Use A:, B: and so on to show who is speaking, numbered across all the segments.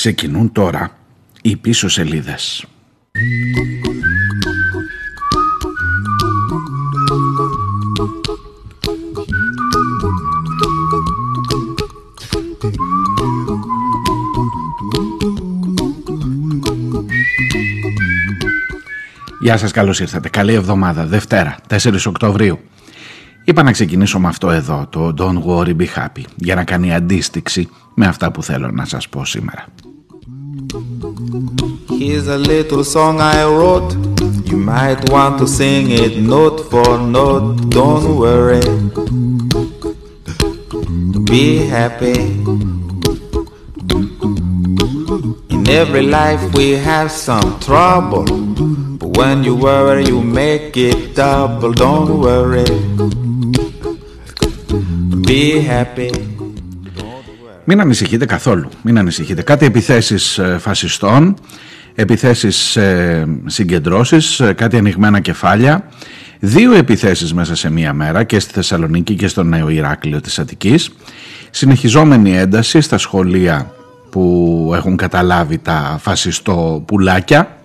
A: Ξεκινούν τώρα οι πίσω σελίδες. Γεια σας, καλώς ήρθατε. Καλή εβδομάδα, Δευτέρα, 4 Οκτωβρίου. Είπα να ξεκινήσω με αυτό εδώ, το Don't Worry Be Happy, για να κάνει αντίστοιξη με αυτά που θέλω να σας πω σήμερα. Here's a little song I wrote You might want to sing it note for note Don't worry Be happy In every life we have some trouble But when you worry you make it double Don't worry Be happy μην ανησυχείτε καθόλου, μην ανησυχείτε. Κάτι επιθέσεις ε, φασιστών, επιθέσεις σε συγκεντρώσεις, ε, κάτι ανοιγμένα κεφάλια. Δύο επιθέσεις μέσα σε μία μέρα και στη Θεσσαλονίκη και στο Νέο Ηράκλειο της Αττικής. Συνεχιζόμενη ένταση στα σχολεία που έχουν καταλάβει τα φασιστό πουλάκια.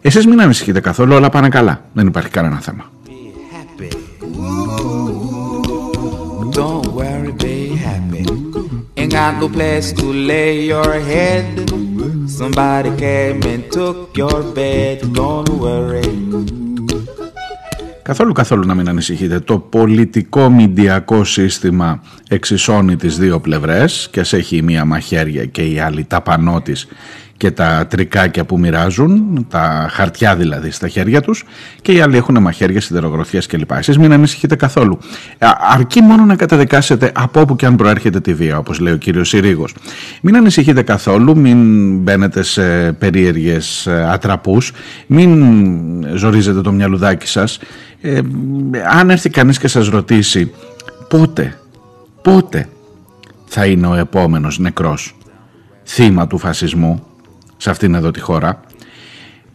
A: Εσείς μην ανησυχείτε καθόλου, όλα πάνε καλά. Δεν υπάρχει κανένα θέμα. got no place to lay your head. Somebody came and took your bed. Don't worry. Καθόλου καθόλου να μην ανησυχείτε. Το πολιτικό μηντιακό σύστημα εξισώνει τις δύο πλευρές και ας έχει η μία μαχαίρια και η άλλη τα πανό της και τα τρικάκια που μοιράζουν, τα χαρτιά δηλαδή στα χέρια τους και οι άλλοι έχουν μαχαίρια, σιδερογροθιές κλπ. Εσείς μην ανησυχείτε καθόλου. Αρκεί μόνο να καταδικάσετε από όπου και αν προέρχεται τη βία, όπως λέει ο κύριος Συρίγος. Μην ανησυχείτε καθόλου, μην μπαίνετε σε περίεργες ε, ατραπούς, μην ζορίζετε το μυαλουδάκι σας. Ε, αν έρθει κανείς και σας ρωτήσει πότε, πότε θα είναι ο επόμενος νεκρός θύμα του φασισμού σε αυτήν εδώ τη χώρα,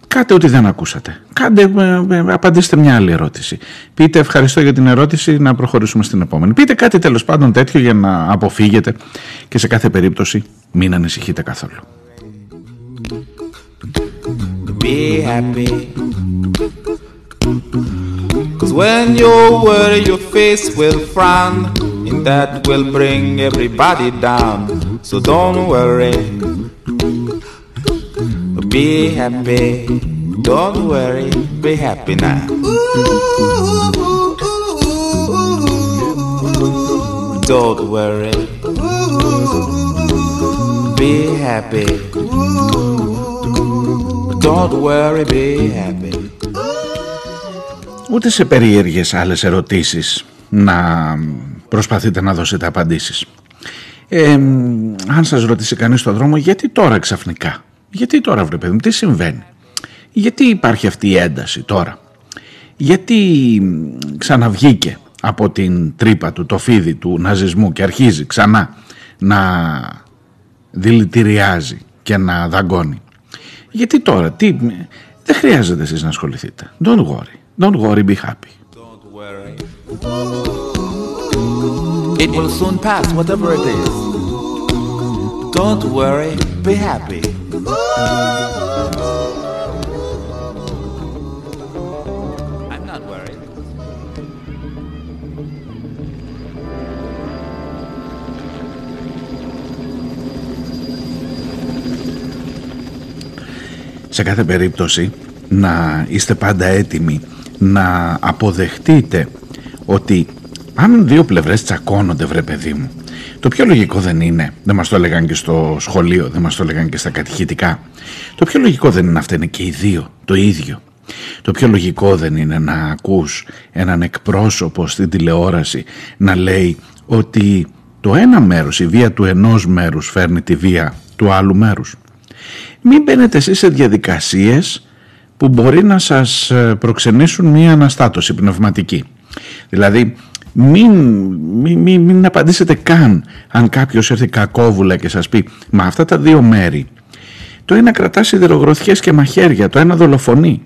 A: κάτε ότι δεν ακούσατε. Κάντε, ε, ε, απαντήστε μια άλλη ερώτηση. Πείτε ευχαριστώ για την ερώτηση να προχωρήσουμε στην επόμενη. Πείτε κάτι τέλος πάντων τέτοιο για να αποφύγετε και σε κάθε περίπτωση μην ανησυχείτε καθόλου. Be happy. Cause when you worry your face will frown And that will bring everybody down So don't worry Be happy, don't worry, be happy now. Don't worry, be happy. Don't worry, be happy. Ούτε σε περίεργες άλλες ερωτήσεις να προσπαθείτε να δώσετε απαντήσεις. Ε, αν σας ρωτήσει κανείς στον δρόμο γιατί τώρα ξαφνικά; Γιατί τώρα βρε παιδί μου, τι συμβαίνει; Γιατί υπάρχει αυτή η ένταση τώρα; Γιατί ξαναβγήκε από την τρύπα του, το φίδι του ναζισμού και αρχίζει ξανά να δηλητηριάζει και να δαγκώνει; Γιατί τώρα, τι, δεν χρειάζεται εσείς να ασχοληθείτε. Don't worry. Don't worry, be happy. Don't worry. It will soon pass, whatever it is. Don't worry, be happy. Σε κάθε περίπτωση να είστε πάντα έτοιμοι να αποδεχτείτε ότι αν δύο πλευρές τσακώνονται βρε παιδί μου το πιο λογικό δεν είναι, δεν μας το έλεγαν και στο σχολείο, δεν μας το έλεγαν και στα κατηχητικά. Το πιο λογικό δεν είναι αυτά είναι και οι δύο, το ίδιο. Το πιο λογικό δεν είναι να ακούς έναν εκπρόσωπο στην τηλεόραση να λέει ότι το ένα μέρος, η βία του ενός μέρους φέρνει τη βία του άλλου μέρους. Μην μπαίνετε εσείς σε διαδικασίες που μπορεί να σας ε, προξενήσουν μία αναστάτωση πνευματική. Δηλαδή μην, μην, μην, μην απαντήσετε καν αν κάποιος έρθει κακόβουλα και σας πει «Μα αυτά τα δύο μέρη, το ένα κρατάς σιδερογροθιές και μαχαίρια, το ένα δολοφονεί».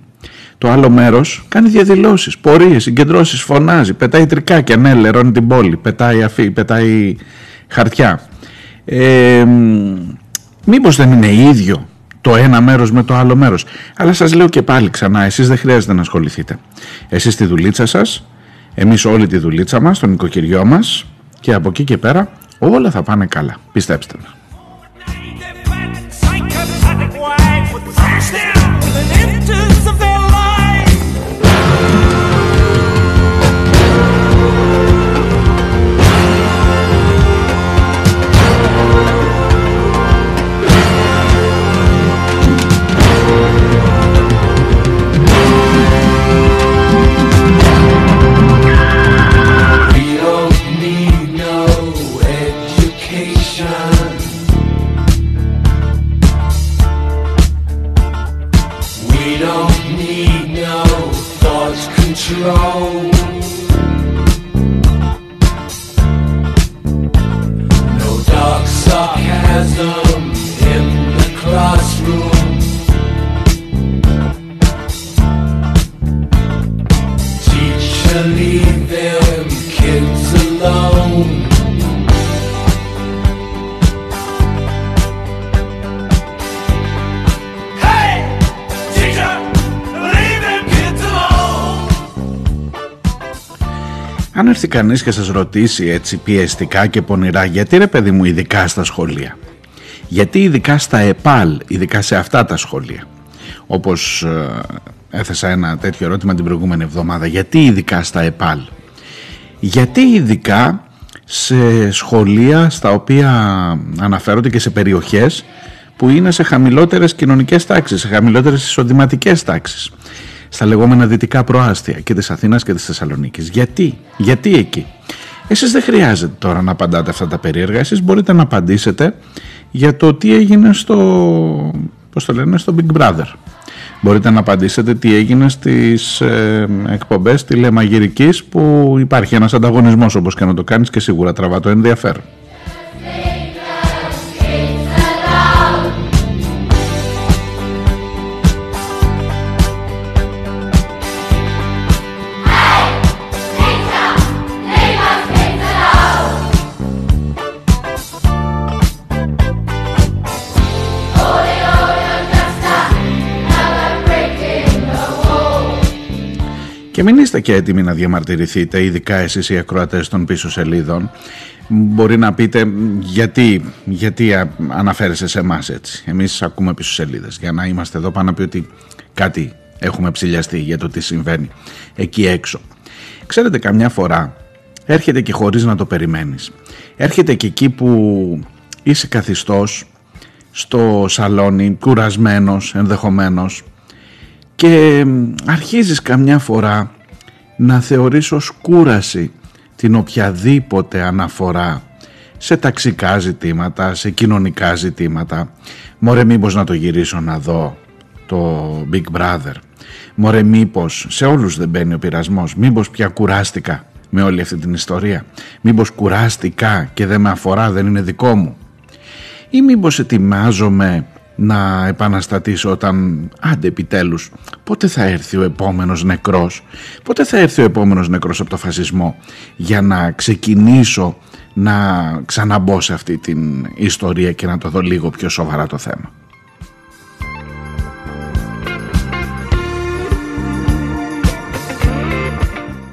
A: Το άλλο μέρος κάνει διαδηλώσεις, πορείες, συγκεντρώσεις, φωνάζει, πετάει τρικάκια, ναι, λερώνει την πόλη, πετάει αφή, πετάει χαρτιά. Ε, Μήπως δεν είναι ίδιο το ένα μέρος με το άλλο μέρος. Αλλά σας λέω και πάλι ξανά, εσείς δεν χρειάζεται να ασχοληθείτε. Εσείς τη δουλίτσα σας, εμείς όλη τη δουλίτσα μας, το νοικοκυριό μας και από εκεί και πέρα όλα θα πάνε καλά. Πιστέψτε με. Κανείς και σας ρωτήσει έτσι πιεστικά και πονηρά γιατί ρε παιδί μου ειδικά στα σχολεία; Γιατί ειδικά στα ΕΠΑΛ, ειδικά σε αυτά τα σχολεία; Όπως ε, έθεσα ένα τέτοιο ερώτημα την προηγούμενη εβδομάδα γιατί ειδικά στα ΕΠΑΛ; Γιατί ειδικά σε σχολεία στα οποία αναφέρονται και σε περιοχές που είναι σε χαμηλότερες κοινωνικές τάξεις, σε χαμηλότερες εισοδηματικές τάξεις; Στα λεγόμενα δυτικά προάστια και της Αθήνας και της Θεσσαλονίκης. Γιατί, γιατί εκεί; Εσείς δεν χρειάζεται τώρα να απαντάτε αυτά τα περίεργα, εσείς μπορείτε να απαντήσετε για το τι έγινε στο, πώς το λένε, στο Big Brother. Μπορείτε να απαντήσετε τι έγινε στις ε, εκπομπές τηλεμαγειρικής που υπάρχει ένας ανταγωνισμός όπως και να το κάνεις και σίγουρα τραβά το ενδιαφέρον. Και μην είστε και έτοιμοι να διαμαρτυρηθείτε, ειδικά εσείς οι ακροατές των πίσω σελίδων. Μπορεί να πείτε γιατί, γιατί αναφέρεσαι σε εμάς έτσι. Εμείς ακούμε πίσω σελίδες για να είμαστε εδώ πάνω να πει ότι κάτι έχουμε ψηλιαστεί για το τι συμβαίνει εκεί έξω. Ξέρετε καμιά φορά έρχεται και χωρίς να το περιμένεις. Έρχεται και εκεί που είσαι καθιστός στο σαλόνι, κουρασμένος ενδεχομένως και αρχίζεις καμιά φορά να θεωρείς ως κούραση την οποιαδήποτε αναφορά σε ταξικά ζητήματα, σε κοινωνικά ζητήματα. Μωρέ μήπως να το γυρίσω να δω το Big Brother; Μωρέ μήπως σε όλους δεν μπαίνει ο πειρασμός; Μήπως πια κουράστηκα με όλη αυτή την ιστορία; Μήπως κουράστηκα και δεν με αφορά, δεν είναι δικό μου; Ή μήπως ετοιμάζομαι να επαναστατήσω όταν άντε επιτέλους πότε θα έρθει ο επόμενος νεκρός πότε θα έρθει ο επόμενος νεκρός από το φασισμό για να ξεκινήσω να ξαναμπώ σε αυτή την ιστορία και να το δω λίγο πιο σοβαρά το θέμα.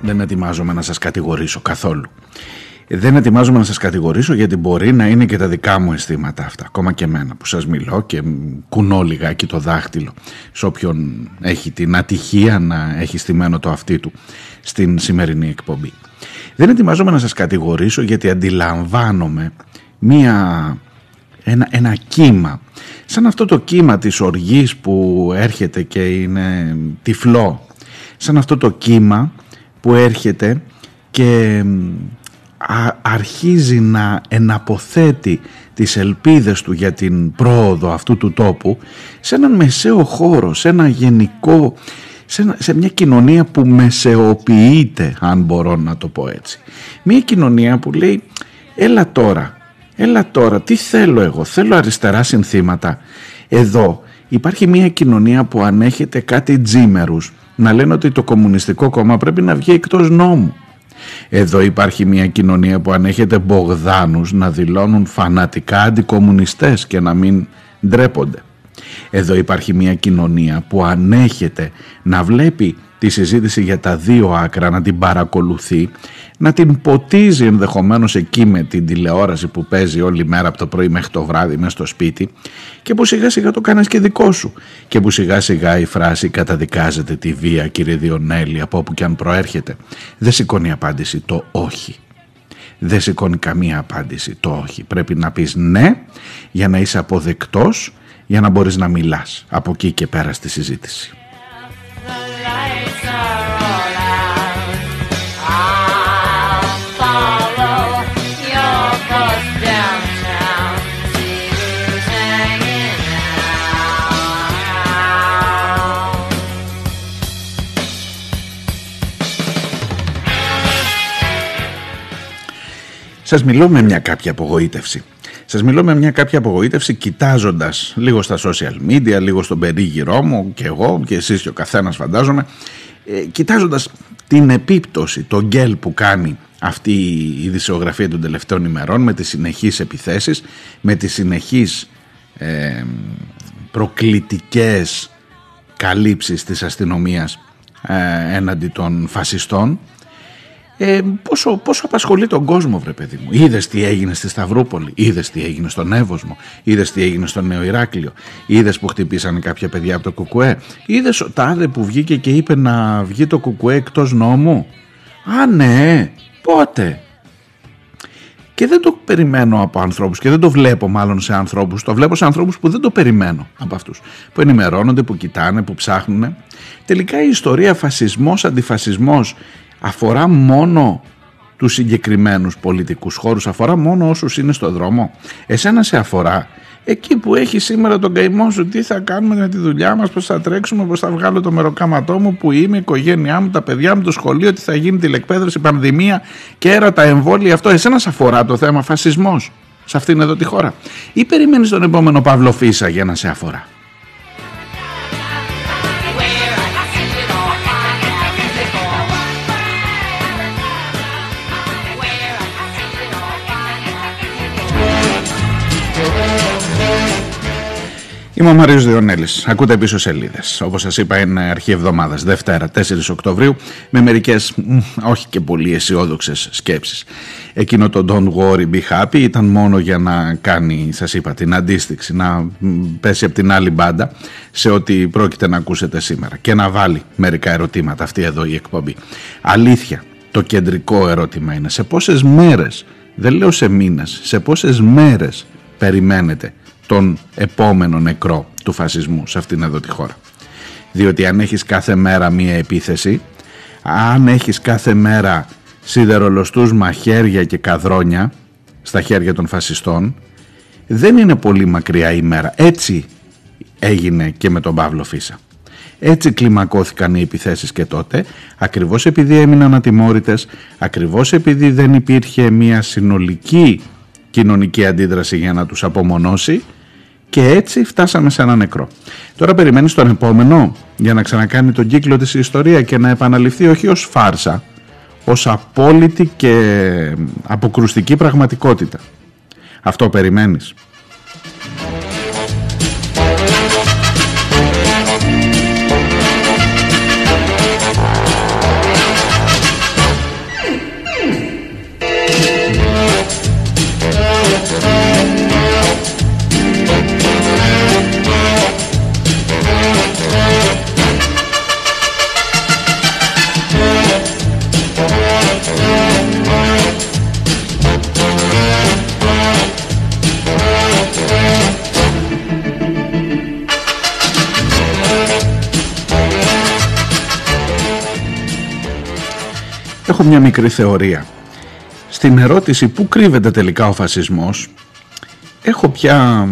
A: Δεν ετοιμάζομαι να σας κατηγορήσω καθόλου. Δεν ετοιμάζομαι να σας κατηγορήσω γιατί μπορεί να είναι και τα δικά μου αισθήματα αυτά, ακόμα και εμένα που σας μιλώ και κουνώ λιγάκι το δάχτυλο σε όποιον έχει την ατυχία να έχει στημένο το αυτί του στην σημερινή εκπομπή. Δεν ετοιμάζομαι να σας κατηγορήσω γιατί αντιλαμβάνομαι μία, ένα, ένα κύμα. Σαν αυτό το κύμα της οργής που έρχεται και είναι τυφλό. Σαν αυτό το κύμα που έρχεται και αρχίζει να εναποθέτει τις ελπίδες του για την πρόοδο αυτού του τόπου σε έναν μεσαίο χώρο, σε ένα γενικό, σε, σε μια κοινωνία που μεσαιοποιείται αν μπορώ να το πω έτσι. Μια κοινωνία που λέει έλα τώρα, έλα τώρα, τι θέλω εγώ, θέλω αριστερά συνθήματα. Εδώ υπάρχει μια κοινωνία που ανέχεται κάτι τζίμερους να λένε ότι το Κομμουνιστικό Κόμμα πρέπει να βγει εκτός νόμου Εδώ υπάρχει μια κοινωνία που ανέχεται Μπογδάνους να δηλώνουν φανατικά αντικομουνιστές και να μην ντρέπονται. Εδώ υπάρχει μια κοινωνία που ανέχεται να βλέπει τη συζήτηση για τα δύο άκρα, να την παρακολουθεί, να την ποτίζει ενδεχομένως εκεί με την τηλεόραση που παίζει όλη μέρα από το πρωί μέχρι το βράδυ μέσα στο σπίτι και που σιγά σιγά το κάνεις και δικό σου. Και που σιγά σιγά η φράση καταδικάζεται τη βία κύριε Διονέλη από όπου και αν προέρχεται δεν σηκώνει απάντηση το όχι δεν σηκώνει καμία απάντηση το όχι πρέπει να πεις ναι για να είσαι αποδεκτός για να μπορείς να μιλάς από εκεί και πέρα στη συζήτηση Σας μιλώ με μια κάποια απογοήτευση. Σας μιλώ με μια κάποια απογοήτευση κοιτάζοντας λίγο στα social media, λίγο στον περίγυρό μου και εγώ και εσείς και ο καθένας φαντάζομαι, ε, κοιτάζοντας την επίπτωση, το γκέλ που κάνει αυτή η δισεογραφία των τελευταίων ημερών με τις συνεχείς επιθέσεις, με τις συνεχείς ε, προκλητικές καλύψεις της αστυνομίας ε, έναντι των φασιστών ε, πόσο, πόσο απασχολεί τον κόσμο, βρε παιδί μου. Είδες τι έγινε στη Σταυρούπολη, είδες τι έγινε στον Εύωσμο, είδες τι έγινε στο Νέο Ηράκλειο, είδες που χτυπήσανε κάποια παιδιά από το Κουκουέ, είδες ο Τάδε που βγήκε και είπε να βγει το Κουκουέ εκτός νόμου. Α, ναι, πότε; Και δεν το περιμένω από ανθρώπους και δεν το βλέπω μάλλον σε ανθρώπους, το βλέπω σε ανθρώπους που δεν το περιμένω από αυτούς. Που ενημερώνονται, που κοιτάνε, που ψάχνουν. Τελικά η ιστορία φασισμός, αντιφασισμός αφορά μόνο τους συγκεκριμένους πολιτικούς χώρους, αφορά μόνο όσους είναι στο δρόμο. Εσένα σε αφορά εκεί που έχει σήμερα τον καημό σου, τι θα κάνουμε με τη δουλειά μας, πώς θα τρέξουμε, πώς θα βγάλω το μεροκάματό μου που είμαι, η οικογένειά μου, τα παιδιά μου, το σχολείο, τι θα γίνει, τηλεκπαίδευση, πανδημία και έρα τα εμβόλια. Αυτό εσένα σε αφορά το θέμα φασισμός σε αυτήν εδώ τη χώρα. Ή περιμένεις τον επόμενο Παύλο Φίσα για να σε αφορά; Είμαι ο Μαρίο Διονέλης. Ακούτε πίσω σελίδες. Όπως σας είπα, είναι αρχή εβδομάδας, Δευτέρα, 4 Οκτωβρίου, με μερικές όχι και πολύ αισιόδοξες σκέψεις. Εκείνο το Don't worry, be happy ήταν μόνο για να κάνει, σας είπα, την αντίστοιξη, να πέσει από την άλλη μπάντα σε ό,τι πρόκειται να ακούσετε σήμερα και να βάλει μερικά ερωτήματα αυτή εδώ η εκπομπή. Αλήθεια, το κεντρικό ερώτημα είναι σε πόσες μέρες, δεν λέω σε μήνες, σε πόσες μέρες περιμένετε τον επόμενο νεκρό του φασισμού σε αυτήν εδώ τη χώρα. Διότι αν έχεις κάθε μέρα μία επίθεση, αν έχεις κάθε μέρα σιδερολοστούς μαχαίρια και καδρόνια στα χέρια των φασιστών, δεν είναι πολύ μακριά η μέρα. Έτσι έγινε και με τον Παύλο Φίσα. Έτσι κλιμακώθηκαν οι επιθέσεις και τότε, ακριβώς επειδή έμειναν ατιμόρυτες, ακριβώς επειδή δεν υπήρχε μια συνολική κοινωνική αντίδραση για να τους απομονώσει και έτσι φτάσαμε σε ένα νεκρό. Τώρα περιμένεις τον επόμενο για να ξανακάνει τον κύκλο της ιστορία και να επαναληφθεί όχι ως φάρσα, ως απόλυτη και αποκρουστική πραγματικότητα. Αυτό περιμένεις. Έχω μια μικρή θεωρία. Στην ερώτηση πού κρύβεται τελικά ο φασισμός έχω πια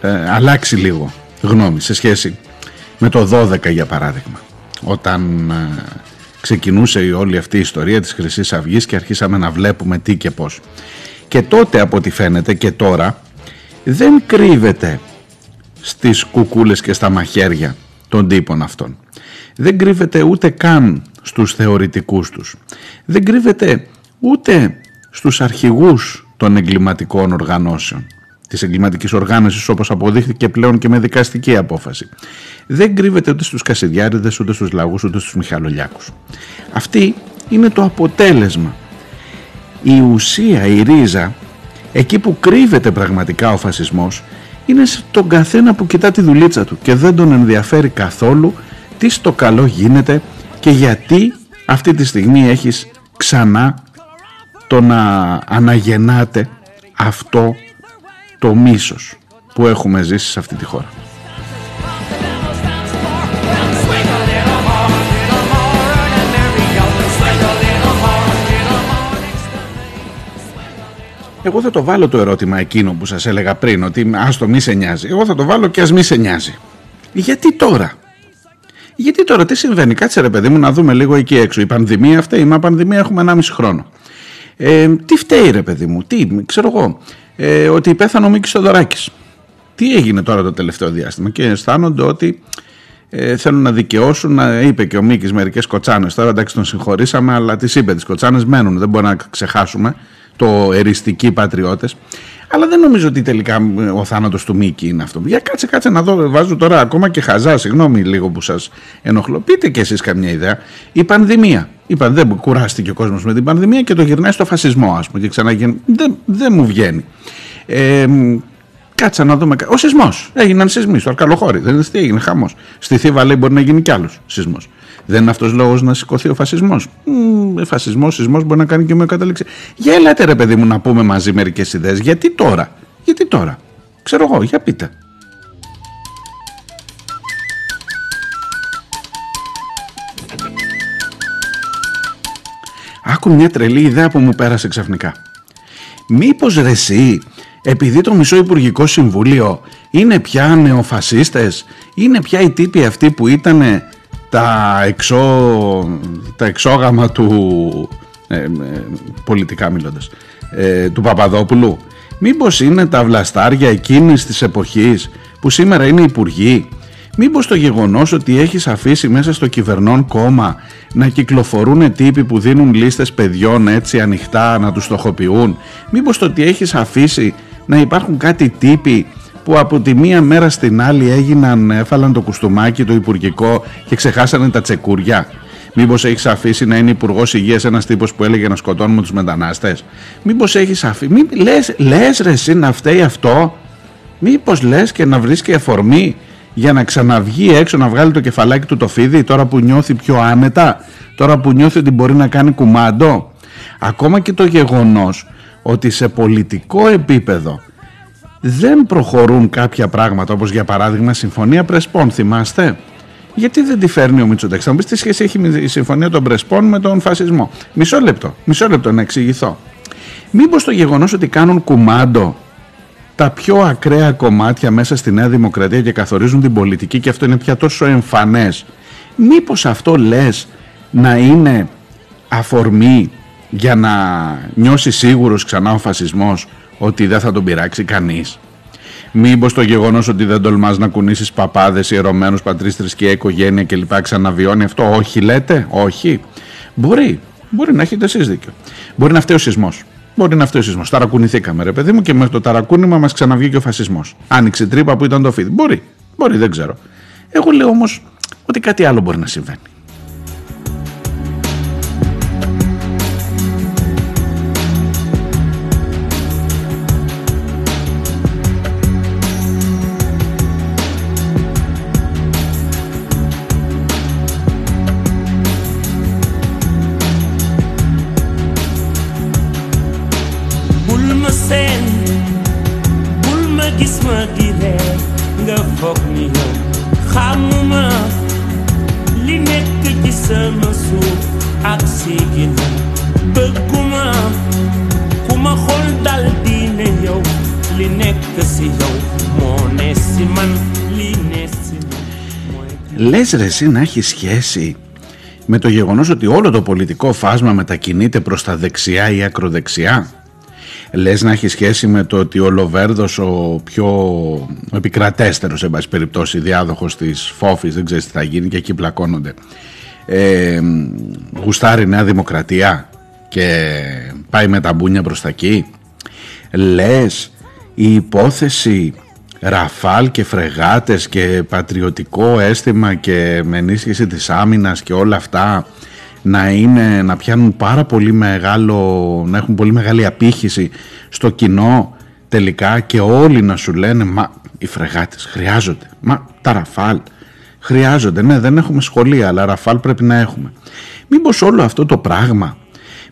A: ε, αλλάξει λίγο γνώμη σε σχέση με το 12 για παράδειγμα. Όταν ε, ξεκινούσε η όλη αυτή η ιστορία της χρυσής αυγής και αρχίσαμε να βλέπουμε τι και πώς. Και τότε από ό,τι φαίνεται και τώρα δεν κρύβεται στις κουκούλες και στα μαχαίρια των τύπων αυτών. Δεν κρύβεται ούτε καν στους θεωρητικούς τους. Δεν κρύβεται ούτε στους αρχηγούς των εγκληματικών οργανώσεων της εγκληματικής οργάνωσης όπως αποδείχθηκε πλέον και με δικαστική απόφαση. Δεν κρύβεται ούτε στους Κασιδιάριδες, ούτε στους Λαγούς, ούτε στους Μιχαλολιάκους. Αυτή είναι το αποτέλεσμα. Η ουσία, η ρίζα, εκεί που κρύβεται πραγματικά ο φασισμός, είναι στον καθένα που κοιτά τη δουλίτσα του και δεν τον ενδιαφέρει καθόλου τι στο καλό γίνεται και γιατί αυτή τη στιγμή έχεις ξανά το να αναγεννάτε αυτό το μίσος που έχουμε ζήσει σε αυτή τη χώρα; Εγώ θα το βάλω το ερώτημα εκείνο που σας έλεγα πριν ότι ας το μη σε νοιάζει. Εγώ θα το βάλω και ας μη σε νοιάζει. Γιατί τώρα; Γιατί τώρα τι συμβαίνει; Κάτσε ρε παιδί μου να δούμε λίγο εκεί έξω. Η πανδημία αυτή, η πανδημία έχουμε 1,5 χρόνο. Ε, τι φταίει ρε παιδί μου; Τι ξέρω εγώ. Ε, ότι πέθανε ο Μίκης Σοδωράκης. Τι έγινε τώρα το τελευταίο διάστημα; Και αισθάνονται ότι ε, θέλουν να δικαιώσουν, να είπε και ο Μίκης μερικές κοτσάνες. Τώρα εντάξει τον συγχωρήσαμε, αλλά τις είπε, τις κοτσάνες μένουν, δεν μπορούμε να ξεχάσουμε το εριστικοί πατριώτες. Αλλά δεν νομίζω ότι τελικά ο θάνατος του Μίκη είναι αυτό. Για κάτσε, κάτσε να δω. Βάζω τώρα ακόμα και χαζά. Συγγνώμη λίγο που σας ενοχλώ. Πείτε κι εσείς καμιά ιδέα. Η πανδημία. Είπαν, δεν κουράστηκε ο κόσμος με την πανδημία και το γυρνάει στο φασισμό, ας πούμε. Και ξαναγίνει. Δεν, δεν μου βγαίνει. Ε, κάτσε να δούμε. Ο σεισμός. Έγιναν σεισμοί στο Αρκαλοχώρι. Δεν είναι τι έγινε, χαμός. Στη Θήβα λέει μπορεί να γίνει κι άλλος σεισμός. Δεν είναι αυτός λόγος να σηκωθεί ο φασισμός; Φασισμός, σεισμός μπορεί να κάνει και με κατάληξη. Για ελάτε ρε παιδί μου να πούμε μαζί μερικές ιδέες. Γιατί τώρα; Γιατί τώρα; Ξέρω εγώ, για πείτε. Άκου μια τρελή ιδέα που μου πέρασε ξαφνικά. Μήπως ρε εσύ, επειδή το μισό Υπουργικό Συμβούλιο είναι πια νεοφασίστες, είναι πια οι τύποι αυτοί που ήταν τα, εξώ, τα εξόγαμα του, ε, ε, πολιτικά μιλώντας, ε, του Παπαδόπουλου. Μήπως είναι τα βλαστάρια εκείνης της εποχής που σήμερα είναι υπουργοί; Μήπως το γεγονός ότι έχεις αφήσει μέσα στο κυβερνών κόμμα να κυκλοφορούν τύποι που δίνουν λίστες παιδιών έτσι ανοιχτά να τους στοχοποιούν; Μήπως το ότι έχεις αφήσει να υπάρχουν κάτι τύποι που από τη μία μέρα στην άλλη έγιναν, έφαλαν το κουστούμάκι το υπουργικό και ξεχάσανε τα τσεκούρια. Μήπως έχεις αφήσει να είναι υπουργός υγείας ένας τύπος που έλεγε να σκοτώνουμε τους μετανάστες; Μήπως έχεις αφήσει. Μη, λες, λες ρε εσύ να φταίει αυτό; Μήπως λες και να βρίσκει αφορμή για να ξαναβγεί έξω να βγάλει το κεφαλάκι του το φίδι τώρα που νιώθει πιο άνετα. Τώρα που νιώθει ότι μπορεί να κάνει κουμάντο; Ακόμα και το γεγονός ότι σε πολιτικό επίπεδο δεν προχωρούν κάποια πράγματα όπως για παράδειγμα συμφωνία Πρεσπών, θυμάστε; Γιατί δεν τη φέρνει ο Μητσοτάκης; Θα μου πεις τι σχέση έχει η συμφωνία των Πρεσπών με τον φασισμό. Μισό λεπτό, μισό λεπτό να εξηγηθώ. Μήπως το γεγονός ότι κάνουν κουμάντο τα πιο ακραία κομμάτια μέσα στη Νέα Δημοκρατία και καθορίζουν την πολιτική και αυτό είναι πια τόσο εμφανές. Μήπως αυτό λες να είναι αφορμή για να νιώσει σίγουρος ξανά ο φασισμός ότι δεν θα τον πειράξει κανείς. Μήπως το γεγονός ότι δεν τολμάς να κουνήσεις παπάδες, ιερωμένους, πατρίστρες και οικογένεια κλπ. ξαναβιώνει αυτό. Όχι, λέτε, όχι. Μπορεί, μπορεί να έχετε εσείς δίκιο. Μπορεί να φταίει ο σεισμός. Μπορεί να φταίει ο σεισμός. Ταρακουνηθήκαμε, ρε παιδί μου, και με το ταρακούνημα μας ξαναβγήκε ο φασισμός. Άνοιξε τρύπα που ήταν το φίδι. Μπορεί, μπορεί, δεν ξέρω. Εγώ λέω όμως ότι κάτι άλλο μπορεί να συμβαίνει. Λες ρε εσύ να έχεις σχέση με το γεγονός ότι όλο το πολιτικό φάσμα μετακινείται προς τα δεξιά ή ακροδεξιά; Λες να έχεις σχέση με το ότι ο Λοβέρδος ο πιο επικρατέστερος σε πάση περιπτώσει διάδοχος της Φόφης δεν ξέρεις τι θα γίνει και εκεί πλακώνονται ε, γουστάρει Νέα Δημοκρατία και πάει με τα μπούνια προς τα εκεί; Λες η υπόθεση ραφάλ και φρεγάτες και πατριωτικό αίσθημα και με ενίσχυση της άμυνας και όλα αυτά να, είναι, να πιάνουν πάρα πολύ μεγάλο, να έχουν πολύ μεγάλη απήχηση στο κοινό τελικά και όλοι να σου λένε μα οι φρεγάτες χρειάζονται, μα τα ραφάλ χρειάζονται, ναι δεν έχουμε σχολεία αλλά ραφάλ πρέπει να έχουμε. Μήπως όλο αυτό το πράγμα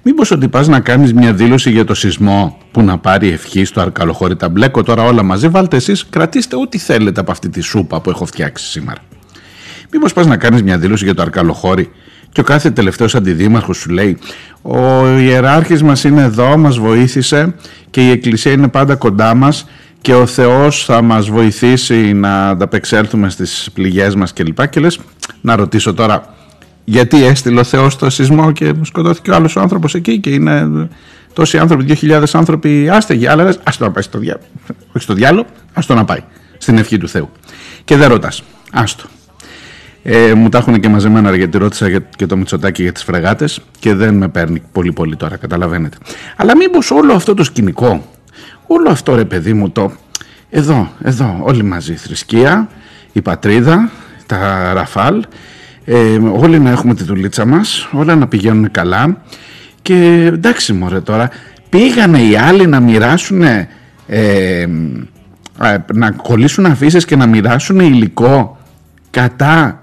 A: Μήπως ότι πας να κάνεις μια δήλωση για το σεισμό που να πάρει ευχή στο αρκαλοχώρι. Τα μπλέκω τώρα όλα μαζί. Βάλτε εσείς, κρατήστε ό,τι θέλετε από αυτή τη σούπα που έχω φτιάξει σήμερα. Μήπως πας να κάνεις μια δήλωση για το αρκαλοχώρι και ο κάθε τελευταίος αντιδήμαρχος σου λέει: Ο ιεράρχης μας είναι εδώ, μας βοήθησε και η Εκκλησία είναι πάντα κοντά μας και ο Θεός θα μας βοηθήσει να ανταπεξέλθουμε στις πληγές μας κλπ. Και, και λες, να ρωτήσω τώρα, γιατί έστειλε ο Θεός το σεισμό και σκοτώθηκε ο άλλος ο άνθρωπος εκεί και είναι τόσοι άνθρωποι, 2.000 άνθρωποι άστεγοι. Αλλά λες, ας το να πάει στο διάλο. Όχι στο διάλο, ας το να πάει. Στην ευχή του Θεού. Και δεν ρωτάς. Άστο. Ε, μου τα έχουν και μαζεμένα γιατί ρώτησα για, και το Μητσοτάκι για τις φρεγάτες και δεν με παίρνει πολύ πολύ τώρα, καταλαβαίνετε. Αλλά μήπως όλο αυτό το σκηνικό, όλο αυτό ρε παιδί μου το, εδώ, εδώ όλοι μαζί, θρησκεία, η πατρίδα, τα ραφάλ, ε, όλοι να έχουμε τη δουλίτσα μας, όλα να πηγαίνουν καλά και εντάξει μωρέ τώρα, πήγανε οι άλλοι να μοιράσουν, ε, να κολλήσουν αφήσεις και να μοιράσουν υλικό κατά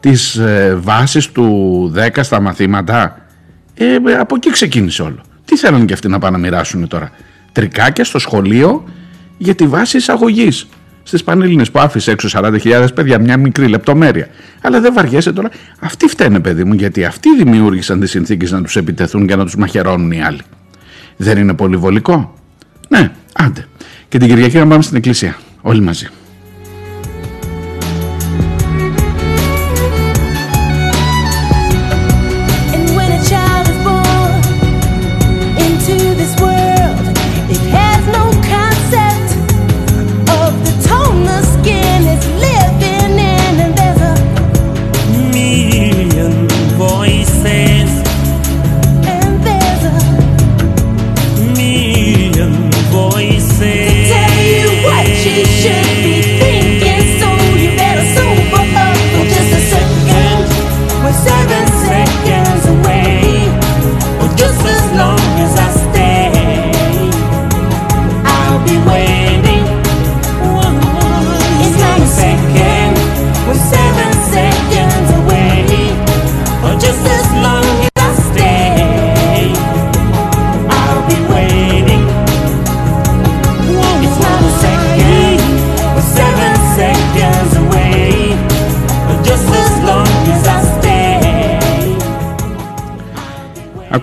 A: τις ε, βάσεις του 10 στα μαθήματα; Ε, από εκεί ξεκίνησε όλο. Τι θέλουν και αυτοί να πάνε να μοιράσουν τώρα; Τρικάκια στο σχολείο για τη βάση εισαγωγής στις Πανελλήνες που άφησε έξω 40.000 παιδιά, μια μικρή λεπτομέρεια. Αλλά δεν βαριέσαι τώρα. Αυτοί φταίνε, παιδί μου, γιατί αυτοί δημιούργησαν τις συνθήκες να τους επιτεθούν και να τους μαχαιρώνουν οι άλλοι. Δεν είναι πολύ βολικό. Ναι, άντε. Και την Κυριακή να πάμε στην εκκλησία. Όλοι μαζί.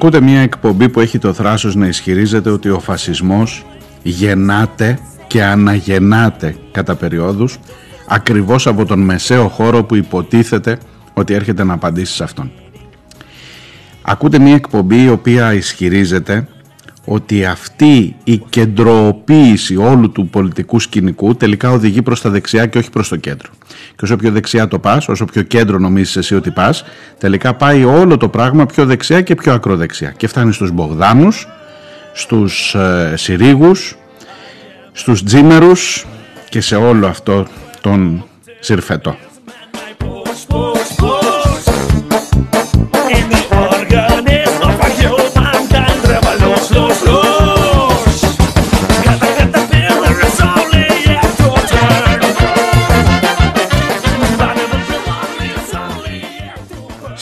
A: Ακούτε μια εκπομπή που έχει το θράσος να ισχυρίζεται ότι ο φασισμός γεννάται και αναγεννάται κατά περιόδους ακριβώς από τον μεσαίο χώρο που υποτίθεται ότι έρχεται να απαντήσει σε αυτόν. Ακούτε μια εκπομπή η οποία ισχυρίζεται ότι αυτή η κεντροοποίηση όλου του πολιτικού σκηνικού τελικά οδηγεί προς τα δεξιά και όχι προς το κέντρο. Και όσο πιο δεξιά το πας, όσο πιο κέντρο νομίζεις εσύ ότι πας, τελικά πάει όλο το πράγμα πιο δεξιά και πιο ακροδεξιά. Και φτάνει στους Μπογδάνους, στους ε, Συρίγους, στους Τζίμερους και σε όλο αυτό τον Συρφετό.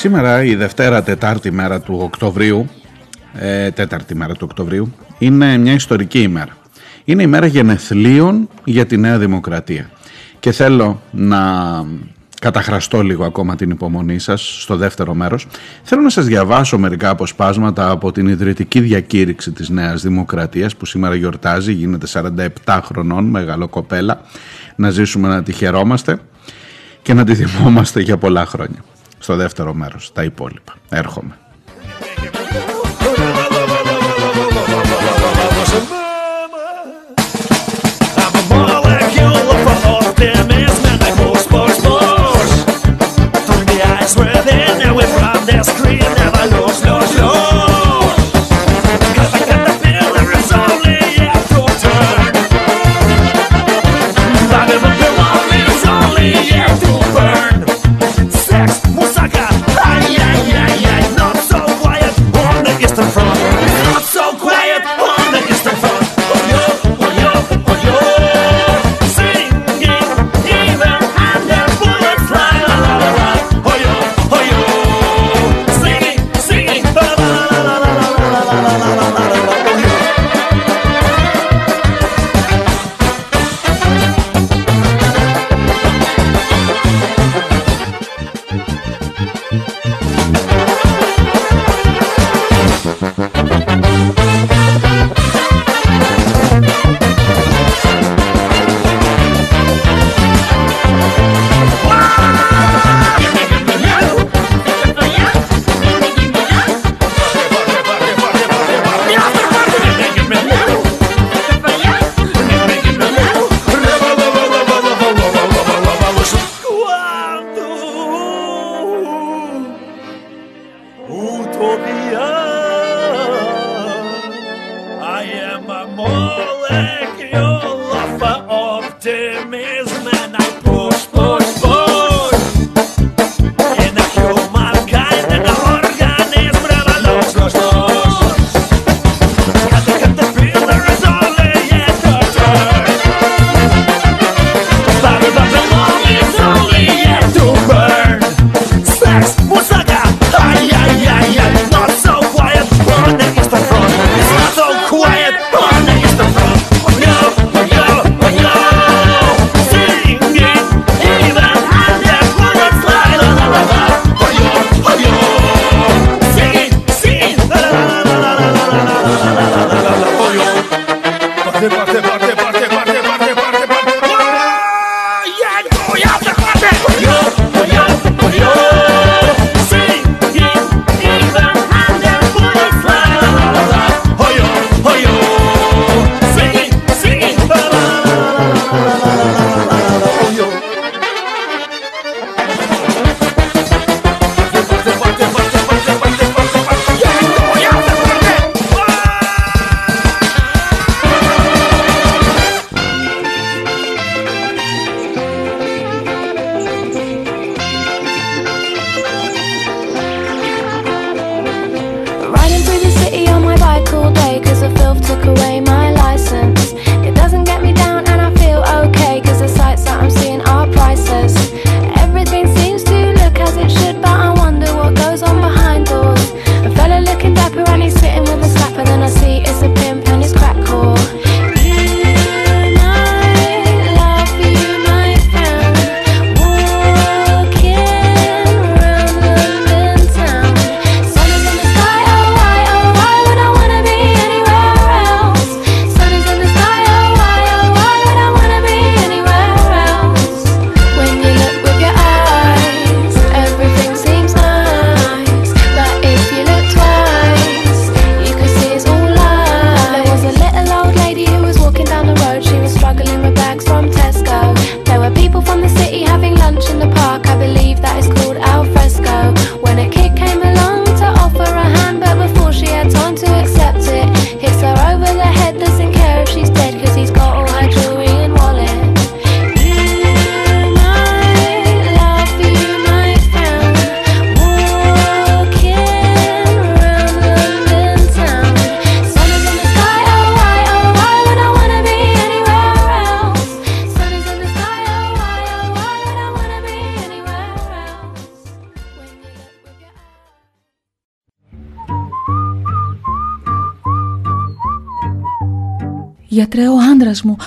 A: Σήμερα η Δευτέρα Τετάρτη μέρα του Οκτωβρίου, ε, τέταρτη μέρα του Οκτωβρίου, είναι μια ιστορική ημέρα. Είναι η μέρα γενεθλίων για τη Νέα Δημοκρατία. Και θέλω να καταχραστώ λίγο ακόμα την υπομονή σας στο δεύτερο μέρος. Θέλω να σας διαβάσω μερικά αποσπάσματα από την ιδρυτική διακήρυξη της Νέας Δημοκρατίας που σήμερα γιορτάζει, γίνεται 47 χρονών, μεγάλο κοπέλα. Να ζήσουμε να τη χαιρόμαστε και να τη θυμόμαστε για πολλά χρόνια στο δεύτερο μέρος, τα υπόλοιπα. Έρχομαι.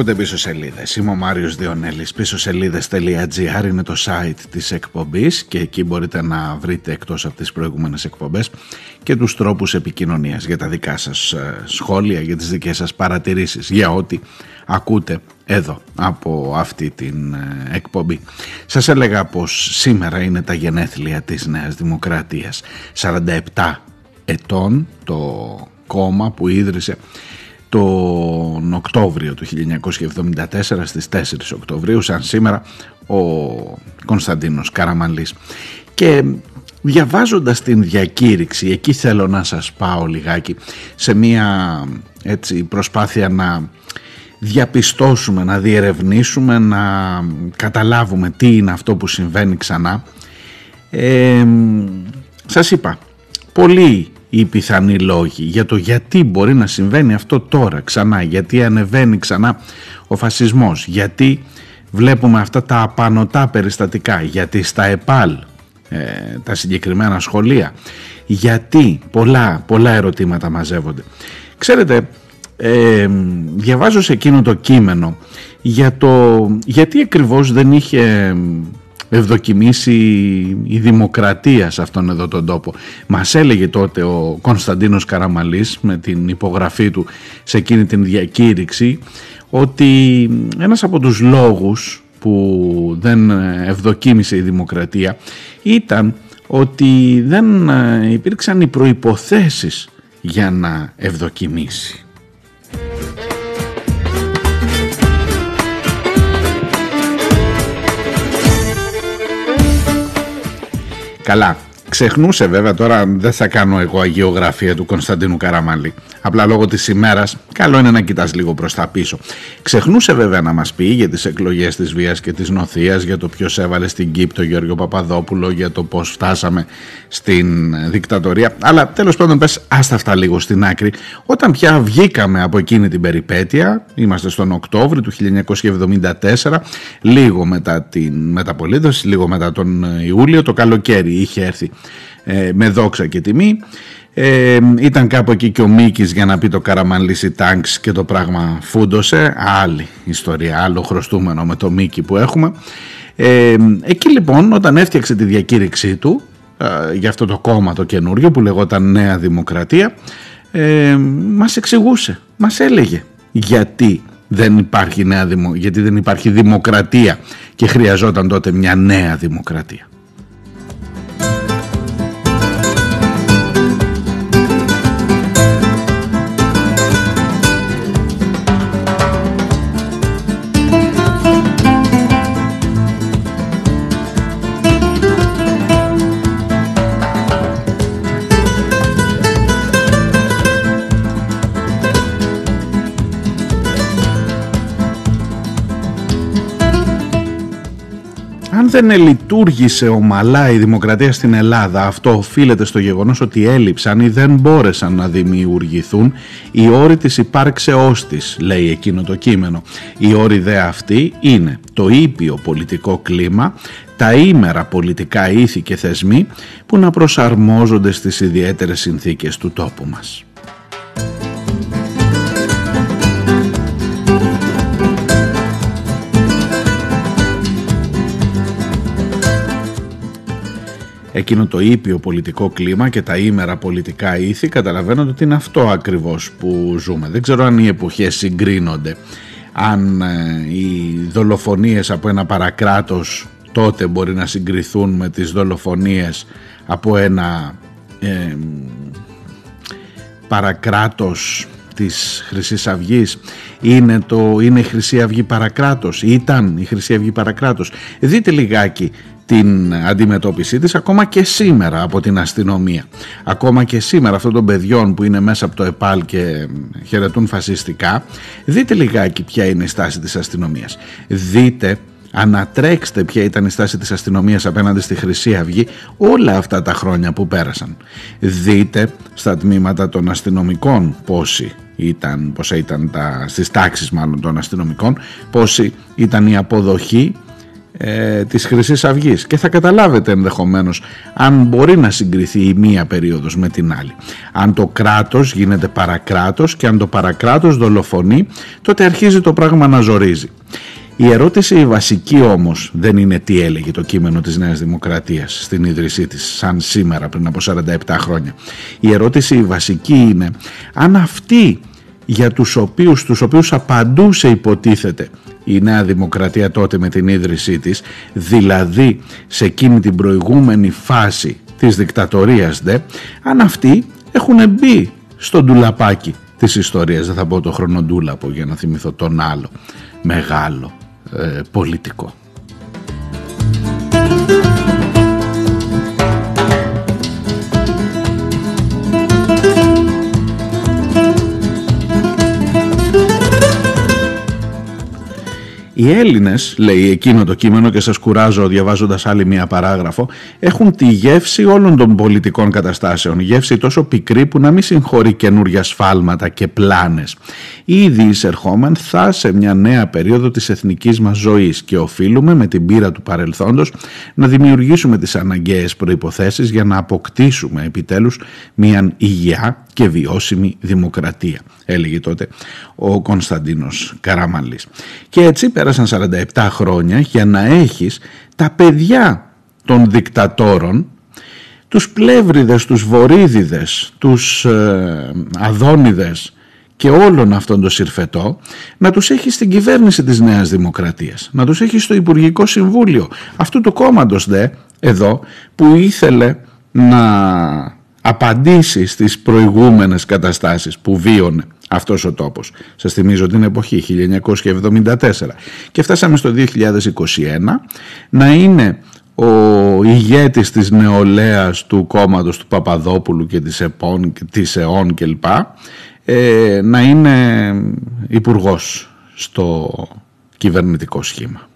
A: Ακούτε πίσω σελίδες. Είμαι ο Μάριος Διονέλης. Πίσω σελίδε.gr είναι το site της εκπομπής και εκεί μπορείτε να βρείτε εκτός από τις προηγούμενες εκπομπές και τους τρόπους επικοινωνίας για τα δικά σας ε, σχόλια, για τις δικές σας παρατηρήσεις, για ό,τι ακούτε εδώ από αυτή την ε, εκπομπή. Σας έλεγα πως σήμερα είναι τα γενέθλια της Νέας Δημοκρατίας. 47 ετών το κόμμα που ίδρυσε τον Οκτώβριο του 1974 στις 4 Οκτωβρίου σαν σήμερα ο Κωνσταντίνος Καραμαλής και διαβάζοντας την διακήρυξη εκεί θέλω να σας πάω λιγάκι σε μια έτσι, προσπάθεια να διαπιστώσουμε, να διερευνήσουμε, να καταλάβουμε τι είναι αυτό που συμβαίνει ξανά. Ε, σας είπα, πολλοί οι πιθανοί λόγοι για το γιατί μπορεί να συμβαίνει αυτό τώρα ξανά, γιατί ανεβαίνει ξανά ο φασισμός, γιατί βλέπουμε αυτά τα απανοτά περιστατικά, γιατί στα ΕΠΑΛ, ε, τα συγκεκριμένα σχολεία, γιατί πολλά, πολλά ερωτήματα μαζεύονται. Ξέρετε, ε, διαβάζω σε εκείνο το κείμενο για το γιατί ακριβώς δεν είχε ευδοκιμήσει η δημοκρατία σε αυτόν εδώ τον τόπο. Μας έλεγε τότε ο Κωνσταντίνος Καραμαλής με την υπογραφή του σε εκείνη την διακήρυξη ότι ένας από τους λόγους που δεν ευδοκίμησε η δημοκρατία ήταν ότι δεν υπήρξαν οι προϋποθέσεις για να ευδοκιμήσει. Καλά. Ξεχνούσε βέβαια τώρα, δεν θα κάνω εγώ αγιογραφία του Κωνσταντίνου Καραμαλή. Απλά λόγω της ημέρας, καλό είναι να κοιτάς λίγο προς τα πίσω. Ξεχνούσε βέβαια να μας πει για τις εκλογές της βίας και της νοθείας, για το ποιος έβαλε στην ΚΥΠ το Γιώργο Παπαδόπουλο, για το πώς φτάσαμε στην δικτατορία. Αλλά τέλος πάντων πες άστα αυτά λίγο στην άκρη. Όταν πια βγήκαμε από εκείνη την περιπέτεια, είμαστε στον Οκτώβριο του 1974, λίγο μετά την μεταπολίτευση, λίγο μετά τον Ιούλιο, το καλοκαίρι είχε έρθει ε, με δόξα και τιμή. Ε, ήταν κάπου εκεί και ο Μίκης για να πει το καραμανλήσι τάγκς και το πράγμα φούντωσε. Άλλη ιστορία, άλλο χρωστούμενο με το Μίκη που έχουμε. Ε, εκεί λοιπόν όταν έφτιαξε τη διακήρυξή του ε, για αυτό το κόμμα το καινούριο που λεγόταν Νέα Δημοκρατία ε, μας εξηγούσε, μας έλεγε γιατί δεν υπάρχει, νέα δημο, γιατί δεν υπάρχει δημοκρατία και χρειαζόταν τότε μια νέα δημοκρατία. Δεν λειτουργήσε ομαλά η δημοκρατία στην Ελλάδα, αυτό οφείλεται στο γεγονός ότι έλειψαν ή δεν μπόρεσαν να δημιουργηθούν οι όροι της υπάρξεώς της, λέει εκείνο το κείμενο. Οι όροι δε αυτοί είναι το ήπιο πολιτικό κλίμα, τα ήμερα πολιτικά ήθη και θεσμοί που να προσαρμόζονται στις ιδιαίτερες συνθήκες του τόπου μας. Εκείνο το ήπιο πολιτικό κλίμα και τα ήμερα πολιτικά ήθη καταλαβαίνετε ότι είναι αυτό ακριβώς που ζούμε. Δεν ξέρω αν οι εποχές συγκρίνονται, αν ε, οι δολοφονίες από ένα παρακράτος τότε μπορεί να συγκριθούν με τις δολοφονίες από ένα ε, παρακράτος της χρυσής αυγής. Είναι, το, είναι η Χρυσή Αυγή παρακράτος, ήταν η Χρυσή Αυγή παρακράτος. Δείτε λιγάκι την αντιμετώπιση της ακόμα και σήμερα από την αστυνομία. Ακόμα και σήμερα αυτών των παιδιών που είναι μέσα από το ΕΠΑΛ και χαιρετούν φασιστικά, δείτε λιγάκι ποια είναι η στάση της αστυνομίας. Δείτε ανατρέξτε ποια ήταν η στάση της αστυνομίας απέναντι στη Χρυσή Αυγή όλα αυτά τα χρόνια που πέρασαν. Δείτε στα τμήματα των αστυνομικών πόσοι ήταν, πόσα ήταν τα, στις τάξεις μάλλον των αστυνομικών, πόση ήταν η αποδοχή ε, της χρυσής αυγής και θα καταλάβετε ενδεχομένως αν μπορεί να συγκριθεί η μία περίοδος με την άλλη. Αν το κράτος γίνεται παρακράτος και αν το παρακράτος δολοφονεί τότε αρχίζει το πράγμα να ζορίζει. Η ερώτηση η βασική όμως δεν είναι τι έλεγε το κείμενο της Νέας Δημοκρατίας στην ίδρυσή της σαν σήμερα πριν από 47 χρόνια. Η ερώτηση η βασική είναι αν αυτοί για τους οποίους, τους οποίους απαντούσε υποτίθεται η Νέα Δημοκρατία τότε με την ίδρυσή της, δηλαδή σε εκείνη την προηγούμενη φάση της δικτατορίας δε, αν αυτοί έχουν μπει στο ντουλαπάκι της ιστορίας, δεν θα πω το χρονοτούλαπο για να θυμηθώ τον άλλο μεγάλο ε, πολιτικό. Οι Έλληνες, λέει εκείνο το κείμενο και σας κουράζω διαβάζοντας άλλη μία παράγραφο, έχουν τη γεύση όλων των πολιτικών καταστάσεων, γεύση τόσο πικρή που να μην συγχωρεί καινούργια σφάλματα και πλάνες. Ήδη εισερχόμεν θα σε μια νέα περίοδο της εθνικής μας ζωής και οφείλουμε με την πείρα του παρελθόντος να δημιουργήσουμε τις αναγκαίες προϋποθέσεις για να αποκτήσουμε επιτέλους μια υγεία και βιώσιμη δημοκρατία, έλεγε τότε ο Κωνσταντίνος Καραμαλής. Και έτσι πέρασαν 47 χρόνια για να έχεις τα παιδιά των δικτατόρων, τους πλεύριδες, τους βορύδιδες, τους ε, αδόνιδες και όλων αυτών το συρφετό να τους έχεις στην κυβέρνηση της Νέας Δημοκρατίας, να τους έχεις στο Υπουργικό Συμβούλιο. Αυτού του κόμματος δε εδώ που ήθελε να απαντήσει στις προηγούμενες καταστάσεις που βίωνε αυτός ο τόπος. Σας θυμίζω την εποχή 1974 και φτάσαμε στο 2021 να είναι ο ηγέτης της νεολαίας του κόμματος του Παπαδόπουλου και της, ΕΠΟΝ, της ΕΟΝ κλπ ε, να είναι υπουργός στο κυβερνητικό σχήμα.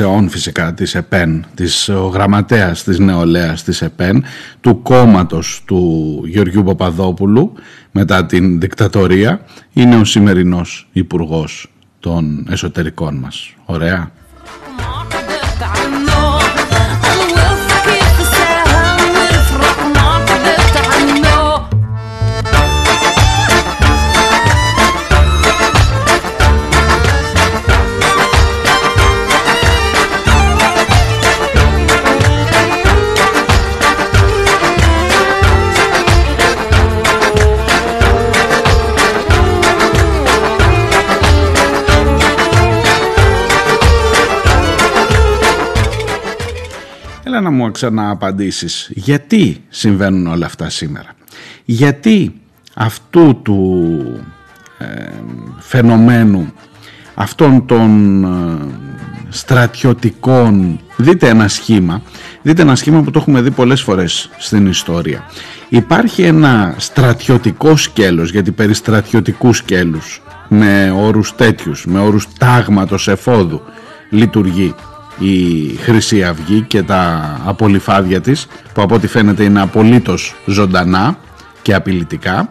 A: Όχι της ΕΟΝ φυσικά, της ΕΠΕΝ, της, ο γραμματέας της νεολαίας της ΕΠΕΝ, του κόμματος του Γεωργιού Παπαδόπουλου μετά την δικτατορία, είναι ο σημερινός υπουργός των εσωτερικών μας. Ωραία. Να μου ξανααπαντήσεις γιατί συμβαίνουν όλα αυτά σήμερα. Γιατί αυτού του ε, φαινομένου αυτών των ε, στρατιωτικών δείτε ένα σχήμα δείτε ένα σχήμα που το έχουμε δει πολλές φορές στην ιστορία υπάρχει ένα στρατιωτικό σκέλος γιατί περί στρατιωτικού σκέλους με όρους τέτοιους με όρους τάγματος εφόδου λειτουργεί η Χρυσή Αυγή και τα απολυφάδια της που από ό,τι φαίνεται είναι απολύτως ζωντανά και απειλητικά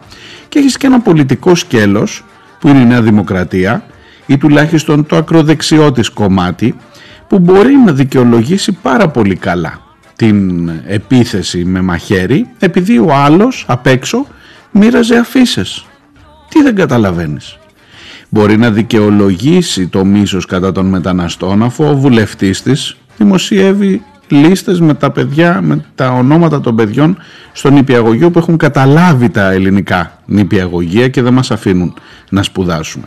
A: και έχεις και ένα πολιτικό σκέλος που είναι η Νέα Δημοκρατία ή τουλάχιστον το ακροδεξιό της κομμάτι που μπορεί να δικαιολογήσει πάρα πολύ καλά την επίθεση με μαχαίρι επειδή ο άλλος απ' έξω μοίραζε αφήσεις. Τι δεν καταλαβαίνεις μπορεί να δικαιολογήσει το μίσος κατά των μεταναστών αφού ο βουλευτής της δημοσιεύει λίστες με τα παιδιά, με τα ονόματα των παιδιών στον νηπιαγωγείο που έχουν καταλάβει τα ελληνικά νηπιαγωγεία και δεν μας αφήνουν να σπουδάσουμε.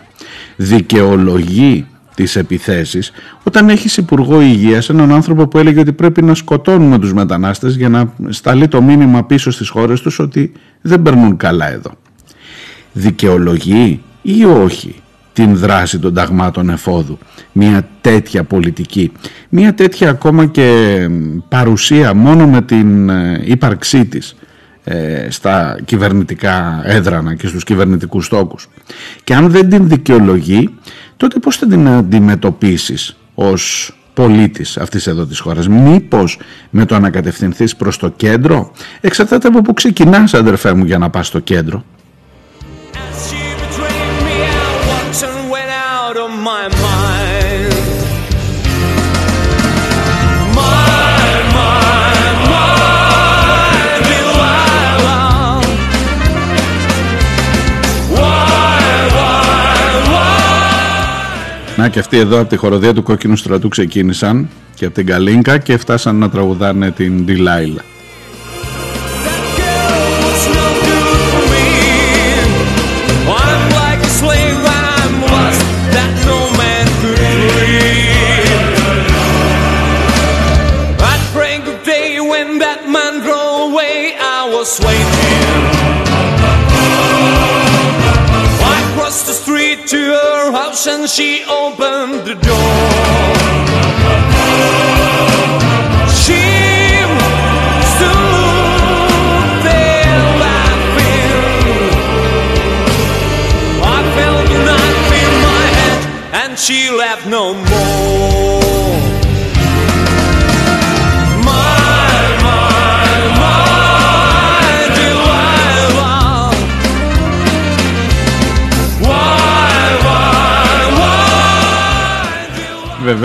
A: Δικαιολογεί τις επιθέσεις όταν έχεις υπουργό υγείας έναν άνθρωπο που έλεγε ότι πρέπει να σκοτώνουμε τους μετανάστες για να σταλεί το μήνυμα πίσω στις χώρες τους ότι δεν περνούν καλά εδώ. Δικαιολογεί ή όχι την δράση των ταγμάτων εφόδου. Μια τέτοια πολιτική, μια τέτοια ακόμα και παρουσία μόνο με την ε, ύπαρξή της ε, στα κυβερνητικά έδρανα και στους κυβερνητικούς τόκους. Και αν δεν την δικαιολογεί, τότε πώς θα την αντιμετωπίσεις ως πολίτης αυτής εδώ της χώρας; Μήπως με το να κατευθυνθείς προς το κέντρο, εξαρτάται από που ξεκινάς αδερφέ μου για να πας στο κέντρο. Να και αυτοί εδώ από τη χοροδία του Κόκκινου Στρατού ξεκίνησαν και από την Καλίνκα και φτάσαν να τραγουδάνε την Ντιλάιλα. and she opened the door. She stood there laughing. I felt the knife in my hand, and she left no more.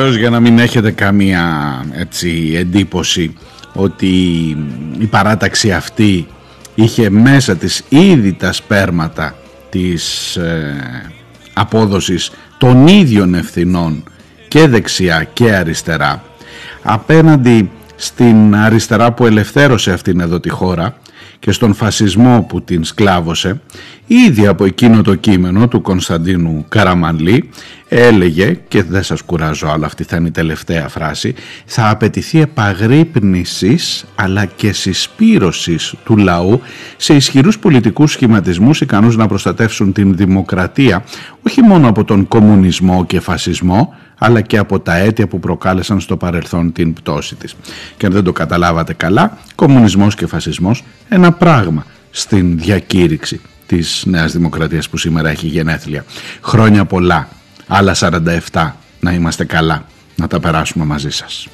A: Βεβαίως για να μην έχετε καμία έτσι, εντύπωση ότι η παράταξη αυτή είχε μέσα της ήδη τα σπέρματα της ε, απόδοσης των ίδιων ευθυνών και δεξιά και αριστερά. Απέναντι στην αριστερά που ελευθέρωσε αυτήν εδώ τη χώρα και στον φασισμό που την σκλάβωσε ήδη από εκείνο το κείμενο του Κωνσταντίνου Καραμανλή έλεγε και δεν σας κουράζω άλλο αυτή θα είναι η τελευταία φράση θα απαιτηθεί επαγρύπνησης αλλά και συσπήρωσης του λαού σε ισχυρούς πολιτικούς σχηματισμούς ικανούς να προστατεύσουν την δημοκρατία όχι μόνο από τον κομμουνισμό και φασισμό αλλά και από τα αίτια που προκάλεσαν στο παρελθόν την πτώση της. Και αν δεν το καταλάβατε καλά, κομμουνισμός και φασισμός ένα πράγμα στην διακήρυξη της Νέας Δημοκρατίας που σήμερα έχει γενέθλια. Χρόνια πολλά, άλλα 47, να είμαστε καλά, να τα περάσουμε μαζί σας.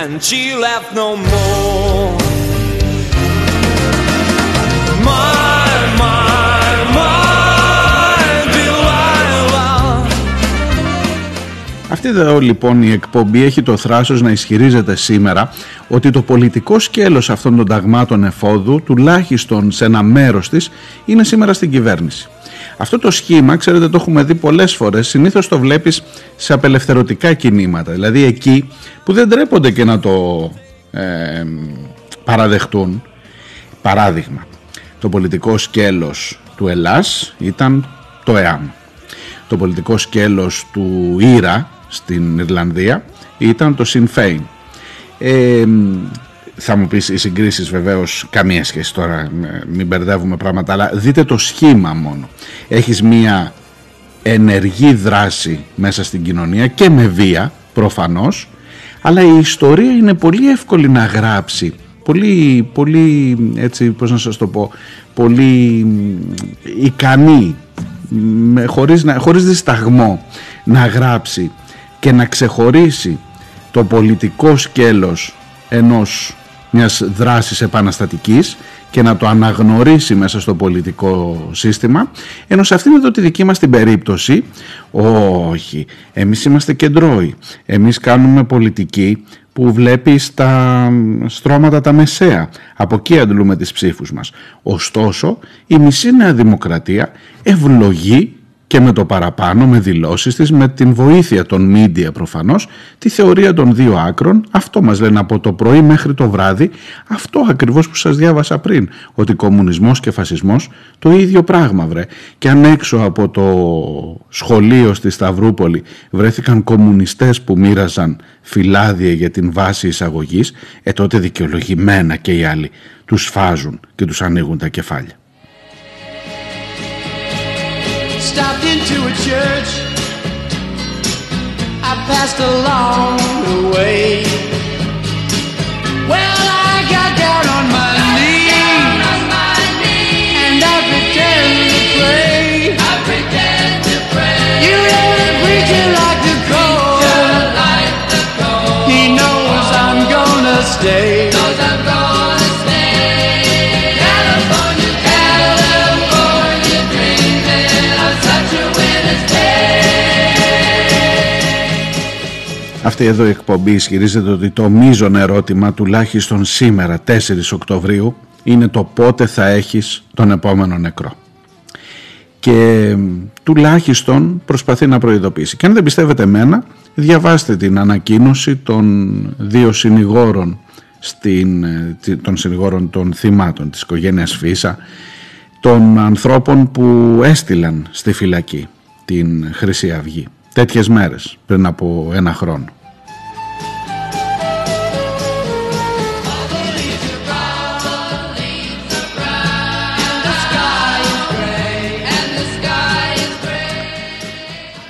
A: and she left no more. Αυτή εδώ λοιπόν η εκπομπή έχει το θράσος να ισχυρίζεται σήμερα ότι το πολιτικό σκέλος αυτών των ταγμάτων εφόδου τουλάχιστον σε ένα μέρος της είναι σήμερα στην κυβέρνηση. Αυτό το σχήμα, ξέρετε, το έχουμε δει πολλές φορές. Συνήθως το βλέπεις σε απελευθερωτικά κινήματα. Δηλαδή εκεί που δεν τρέπονται και να το ε, παραδεχτούν. Παράδειγμα, το πολιτικό σκέλος του Ελλάς ήταν το ΕΑΜ. Το πολιτικό σκέλος του Ήρα στην Ιρλανδία ήταν το Sinn Féin. Ε, θα μου πεις οι συγκρίσεις βεβαίως καμία σχέση τώρα μην μπερδεύουμε πράγματα αλλά δείτε το σχήμα μόνο έχεις μία ενεργή δράση μέσα στην κοινωνία και με βία προφανώς αλλά η ιστορία είναι πολύ εύκολη να γράψει πολύ, πολύ έτσι πώς να σας το πω πολύ ικανή χωρίς, να, χωρίς δισταγμό να γράψει και να ξεχωρίσει το πολιτικό σκέλος ενός μιας δράσης επαναστατικής και να το αναγνωρίσει μέσα στο πολιτικό σύστημα ενώ σε αυτήν εδώ τη δική μας την περίπτωση όχι, εμείς είμαστε κεντρώοι. Εμείς κάνουμε πολιτική που βλέπει στα στρώματα τα μεσαία. Από εκεί αντλούμε τις ψήφους μας. Ωστόσο η μισή νέα δημοκρατία ευλογεί και με το παραπάνω, με δηλώσεις της, με την βοήθεια των μίντια προφανώς, τη θεωρία των δύο άκρων, αυτό μας λένε από το πρωί μέχρι το βράδυ, αυτό ακριβώς που σας διάβασα πριν, ότι κομμουνισμός και φασισμός το ίδιο πράγμα βρε. Και αν έξω από το σχολείο στη Σταυρούπολη βρέθηκαν κομμουνιστές που μοίραζαν φυλάδια για την βάση εισαγωγής, ε τότε δικαιολογημένα και οι άλλοι τους φάζουν και τους ανοίγουν τα κεφάλια. Stopped into a church. I passed along the way. Well, I got down on my knees, and I pretend to pray. I pretend to pray. You know the preacher like the cold. He knows I'm gonna stay. Αυτή εδώ η εκπομπή ισχυρίζεται ότι το μείζον ερώτημα τουλάχιστον σήμερα 4 Οκτωβρίου είναι το πότε θα έχεις τον επόμενο νεκρό. Και τουλάχιστον προσπαθεί να προειδοποιήσει. Και αν δεν πιστεύετε εμένα, διαβάστε την ανακοίνωση των δύο συνηγόρων στην, των συνηγόρων των θυμάτων της οικογένειας Φίσα των ανθρώπων που έστειλαν στη φυλακή την Χρυσή Αυγή τέτοιες μέρες πριν από ένα χρόνο.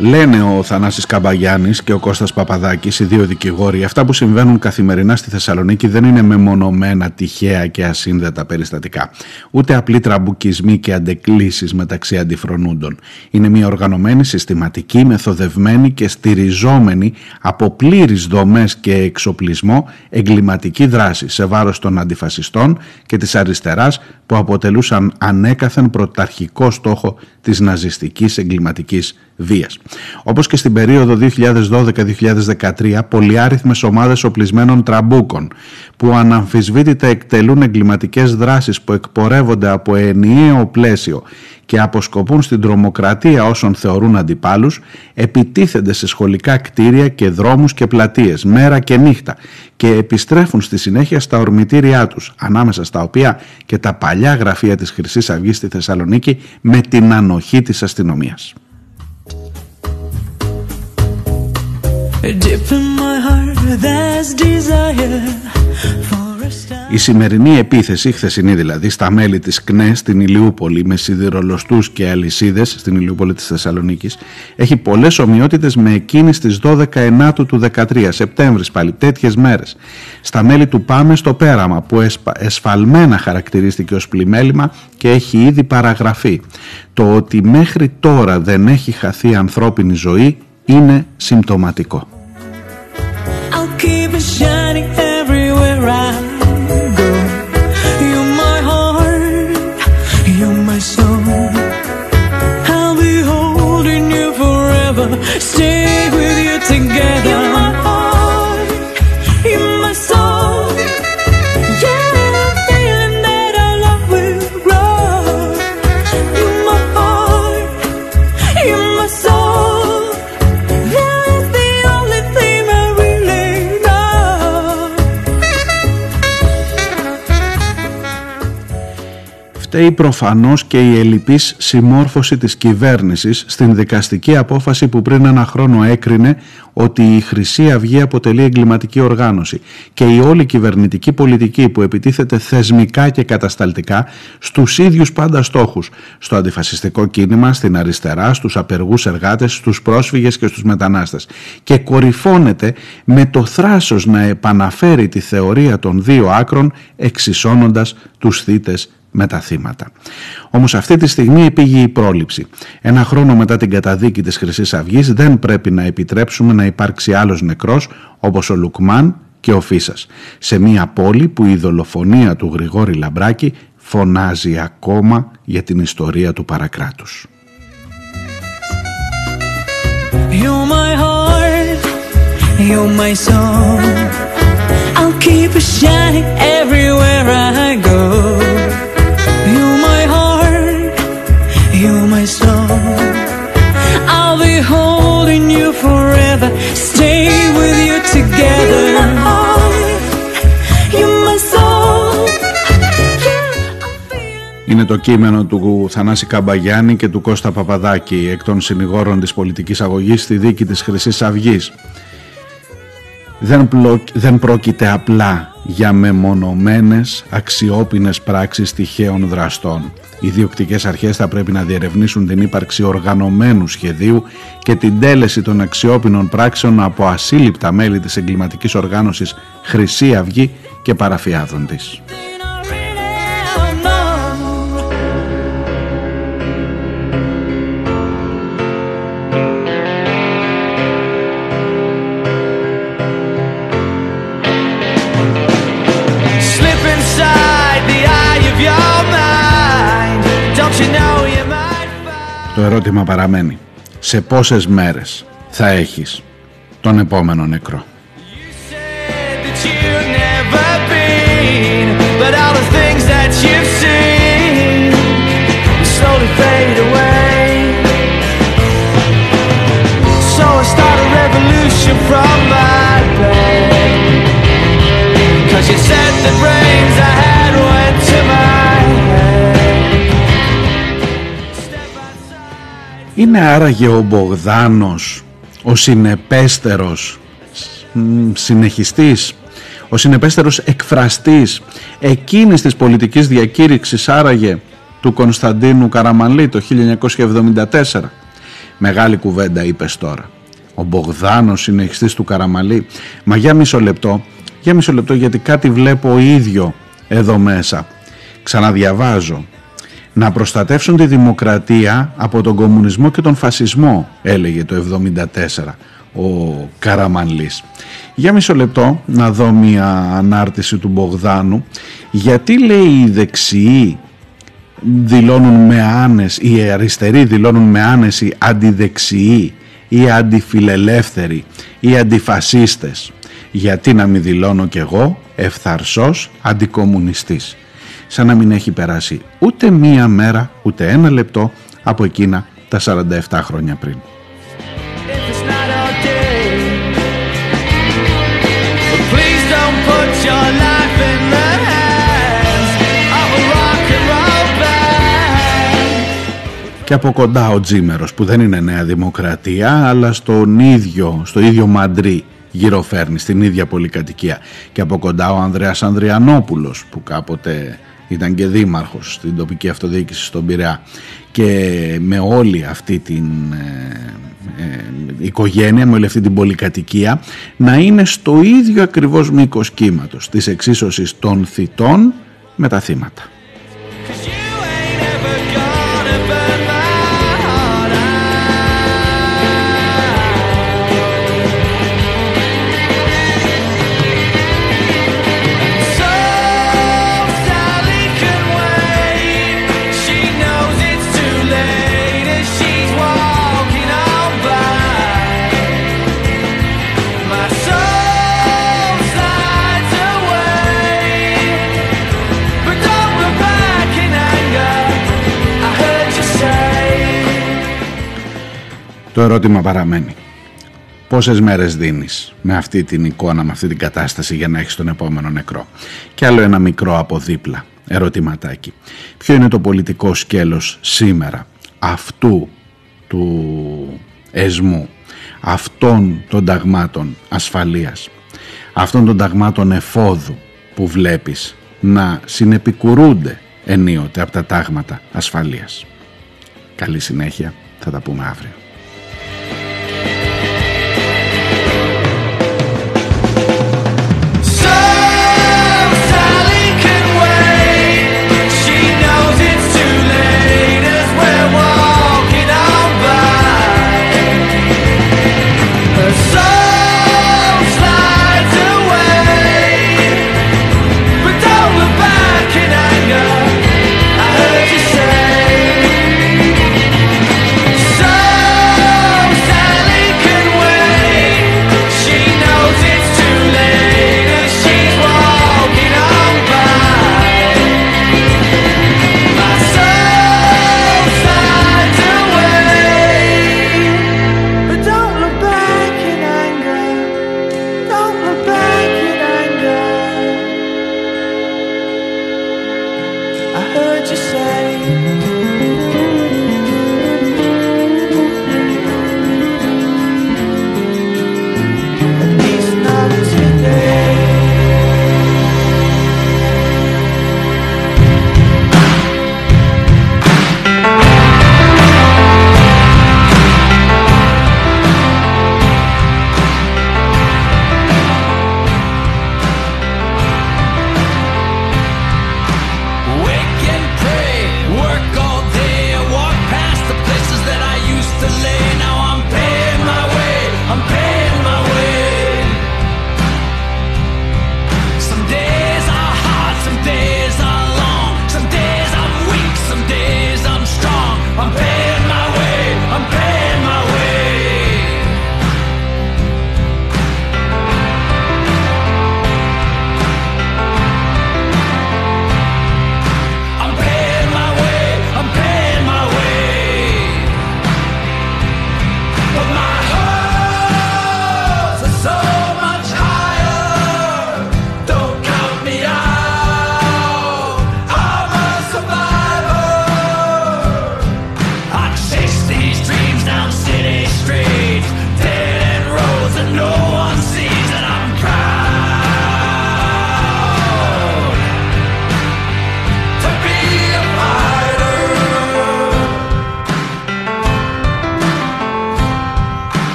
A: Λένε ο Θανάσης Καμπαγιάννης και ο Κώστας Παπαδάκης, οι δύο δικηγόροι, αυτά που συμβαίνουν καθημερινά στη Θεσσαλονίκη δεν είναι μεμονωμένα, τυχαία και ασύνδετα περιστατικά. Ούτε απλοί τραμπουκισμοί και αντεκλήσεις μεταξύ αντιφρονούντων. Είναι μια οργανωμένη, συστηματική, μεθοδευμένη και στηριζόμενη από πλήρεις δομές και εξοπλισμό εγκληματική δράση σε βάρος των αντιφασιστών και της αριστεράς που αποτελούσαν ανέκαθεν πρωταρχικό στόχο της ναζιστικής εγκληματικής βίας. Όπως και στην περίοδο 2012-2013, πολυάριθμες ομάδες οπλισμένων τραμπούκων που αναμφισβήτητα εκτελούν εγκληματικές δράσεις που εκπορεύονται από ενιαίο πλαίσιο και αποσκοπούν στην τρομοκρατία όσων θεωρούν αντιπάλους, επιτίθενται σε σχολικά κτίρια και δρόμους και πλατείες, μέρα και νύχτα και επιστρέφουν στη συνέχεια στα ορμητήριά τους, ανάμεσα στα οποία και τα παλιά γραφεία της χρυσής Αυγής στη Θεσσαλονίκη με την ανοχή της αστυνομίας. Η σημερινή επίθεση, χθεσινή δηλαδή, στα μέλη της ΚΝΕ στην Ηλιούπολη με σιδηρολοστούς και αλυσίδες στην Ηλιούπολη της Θεσσαλονίκης έχει πολλές ομοιότητες με εκείνη στις 12 Ενάτου του 13, Σεπτέμβρης πάλι, τέτοιες μέρες. Στα μέλη του Πάμε στο Πέραμα που εσφαλμένα χαρακτηρίστηκε ως πλημέλημα και έχει ήδη παραγραφεί. Το ότι μέχρι τώρα δεν έχει χαθεί ανθρώπινη ζωή είναι συμπτωματικό. Φταίει προφανώς και η ελλειπής συμμόρφωση της κυβέρνησης στην δικαστική απόφαση που πριν ένα χρόνο έκρινε ότι η Χρυσή Αυγή αποτελεί εγκληματική οργάνωση και η όλη κυβερνητική πολιτική που επιτίθεται θεσμικά και κατασταλτικά στους ίδιους πάντα στόχους, στο αντιφασιστικό κίνημα, στην αριστερά, στους απεργούς εργάτες, στους πρόσφυγες και στους μετανάστες. Και κορυφώνεται με το θράσος να επαναφέρει τη θεωρία των δύο άκρων εξισώνοντας τους θύτες με τα θύματα. Όμως αυτή τη στιγμή πήγε η πρόληψη. Ένα χρόνο μετά την καταδίκη της χρυσής αυγής δεν πρέπει να επιτρέψουμε να υπάρξει άλλος νεκρός όπως ο Λουκμάν και ο Φίσας σε μια πόλη που η δολοφονία του Γρηγόρη Λαμπράκη φωνάζει ακόμα για την ιστορία του παρακράτους. You're my heart, you're my soul. I'll keep shining everywhere I go. Holding you forever. Stay with you together. Είναι το κείμενο του Θανάση Καμπαγιάννη και του Κώστα Παπαδάκη εκ των συνηγόρων της πολιτικής αγωγής στη δίκη της χρυσής Αυγής. Δεν, δεν πρόκειται απλά για μεμονωμένες αξιόπινες πράξεις τυχαίων δραστών. Οι διοκτικές αρχές θα πρέπει να διερευνήσουν την ύπαρξη οργανωμένου σχεδίου και την τέλεση των αξιόπινων πράξεων από ασύλληπτα μέλη της εγκληματικής οργάνωσης Χρυσή Αυγή και παραφιάδων της. Ερώτημα παραμένει. Σε πόσες μέρες θα έχεις τον επόμενο νεκρό; Cause you said Είναι άραγε ο Μπογδάνος, ο συνεπέστερος συνεχιστής, ο συνεπέστερος εκφραστής εκείνης της πολιτικής διακήρυξης άραγε του Κωνσταντίνου Καραμανλή το 1974. Μεγάλη κουβέντα είπες τώρα. Ο Μπογδάνος συνεχιστής του Καραμαλή. Μα για μισό λεπτό, για μισό λεπτό γιατί κάτι βλέπω ίδιο εδώ μέσα. Ξαναδιαβάζω να προστατεύσουν τη δημοκρατία από τον κομμουνισμό και τον φασισμό, έλεγε το 1974 ο Καραμανλής. Για μισό λεπτό να δω μια ανάρτηση του Μπογδάνου. Γιατί λέει οι δεξιοί δηλώνουν με άνεση, οι αριστεροί δηλώνουν με άνεση αντιδεξιοί ή αντιφιλελεύθεροι ή αντιφασίστες. Γιατί να μην δηλώνω κι εγώ ευθαρσός αντικομουνιστής σαν να μην έχει περάσει ούτε μία μέρα, ούτε ένα λεπτό από εκείνα τα 47 χρόνια πριν. Και από κοντά ο Τζίμερος που δεν είναι Νέα Δημοκρατία αλλά στον ίδιο, στο ίδιο μαντρί γυροφέρνει, στην ίδια πολυκατοικία. Και από κοντά ο Ανδρέας Ανδριανόπουλος που κάποτε ήταν και δήμαρχος στην τοπική αυτοδιοίκηση στον Πειραιά και με όλη αυτή την ε, ε, οικογένεια, με όλη αυτή την πολυκατοικία να είναι στο ίδιο ακριβώς μήκος κύματος της εξίσωσης των θητών με τα θύματα. Το ερώτημα παραμένει. Πόσες μέρες δίνεις με αυτή την εικόνα, με αυτή την κατάσταση για να έχεις τον επόμενο νεκρό; Και άλλο ένα μικρό από δίπλα ερωτηματάκι. Ποιο είναι το πολιτικό σκέλος σήμερα αυτού του εσμού, αυτών των ταγμάτων ασφαλείας, αυτών των ταγμάτων εφόδου που βλέπεις να συνεπικουρούνται ενίοτε από τα τάγματα ασφαλείας; Καλή συνέχεια, θα τα πούμε αύριο.